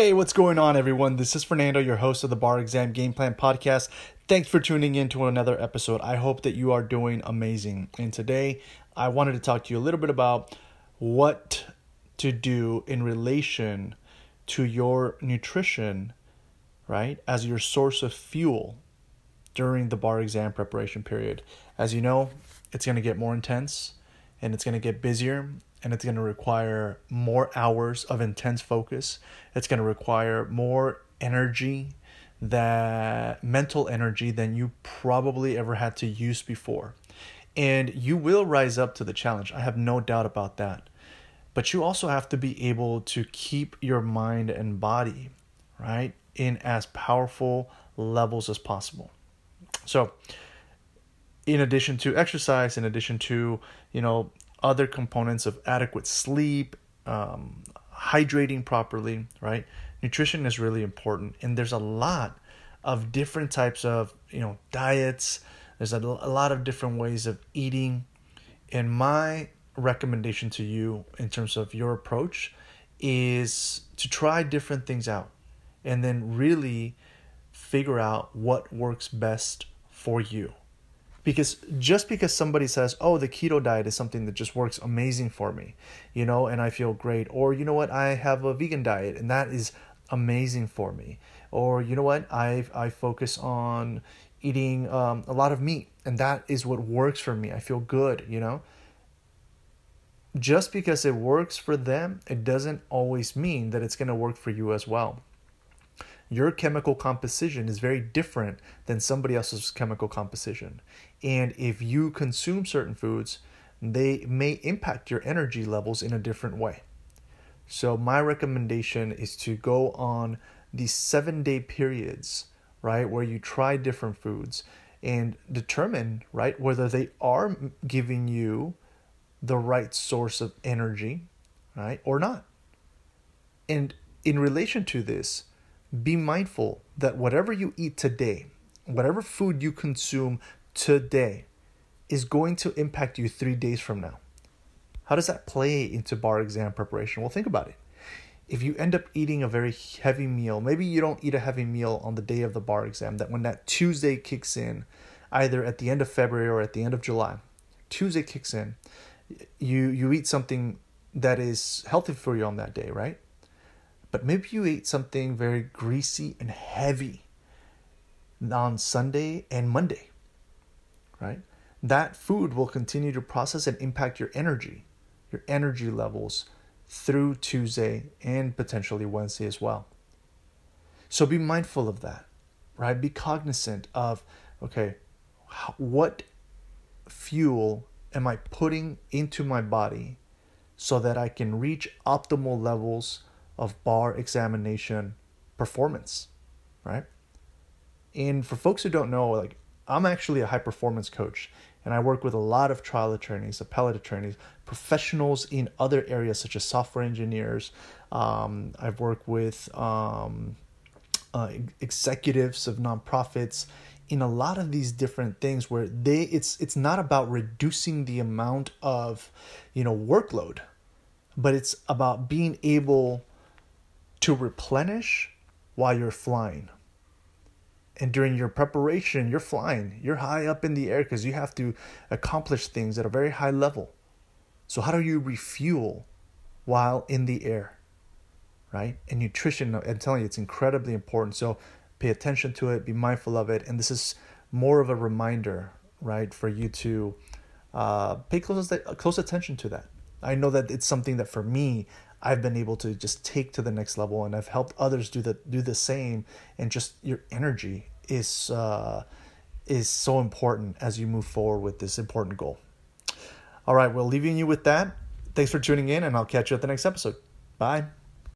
Hey, what's going on, everyone? This is Fernando, your host of the Bar Exam Game Plan Podcast. Thanks for tuning in to another episode. I hope that you are doing amazing. And today, I wanted to talk to you a little bit about what to do in relation to your nutrition, right, as your source of fuel during the bar exam preparation period. As you know, it's going to get more intense and it's going to get busier and it's going to require more hours of intense focus. It's going to require more energy that mental energy than you probably ever had to use before. And you will rise up to the challenge. I have no doubt about that. But you also have to be able to keep your mind and body, right, in as powerful levels as possible. So, in addition to exercise, in addition to, you know, other components of adequate sleep, um, hydrating properly, right? Nutrition is really important, and there's a lot of different types of you know diets. There's a, a lot of different ways of eating, and my recommendation to you in terms of your approach is to try different things out, and then really figure out what works best for you because just because somebody says oh the keto diet is something that just works amazing for me you know and i feel great or you know what? I have a vegan diet and that is amazing for me or you know what? I i focus on eating um, a lot of meat and that is what works for me. I feel good you know? Just because it works for them it doesn't always mean that it's going to work for you as well your chemical composition is very different than somebody else's chemical composition. And if you consume certain foods, they may impact your energy levels in a different way. So, my recommendation is to go on these seven day periods, right, where you try different foods and determine, right, whether they are giving you the right source of energy, right, or not. And in relation to this, be mindful that whatever you eat today, whatever food you consume today, is going to impact you three days from now. How does that play into bar exam preparation? Well, think about it. If you end up eating a very heavy meal, maybe you don't eat a heavy meal on the day of the bar exam, that when that Tuesday kicks in, either at the end of February or at the end of July, Tuesday kicks in, you you eat something that is healthy for you on that day, right? But maybe you ate something very greasy and heavy on Sunday and Monday, right? That food will continue to process and impact your energy, your energy levels through Tuesday and potentially Wednesday as well. So be mindful of that, right? Be cognizant of, okay, what fuel am I putting into my body so that I can reach optimal levels of bar examination performance, right? And for folks who don't know, like I'm actually a high performance coach and I work with a lot of trial attorneys, appellate attorneys, professionals in other areas such as software engineers. Um, I've worked with um, uh, executives of nonprofits in a lot of these different things where they it's it's not about reducing the amount of you know workload but it's about being able to replenish while you're flying. And during your preparation, you're flying. You're high up in the air because you have to accomplish things at a very high level. So, how do you refuel while in the air? Right? And nutrition, I'm telling you, it's incredibly important. So, pay attention to it, be mindful of it. And this is more of a reminder, right, for you to uh, pay close, close attention to that. I know that it's something that for me, I've been able to just take to the next level, and I've helped others do the do the same. And just your energy is uh, is so important as you move forward with this important goal. All right, well, leaving you with that. Thanks for tuning in, and I'll catch you at the next episode. Bye.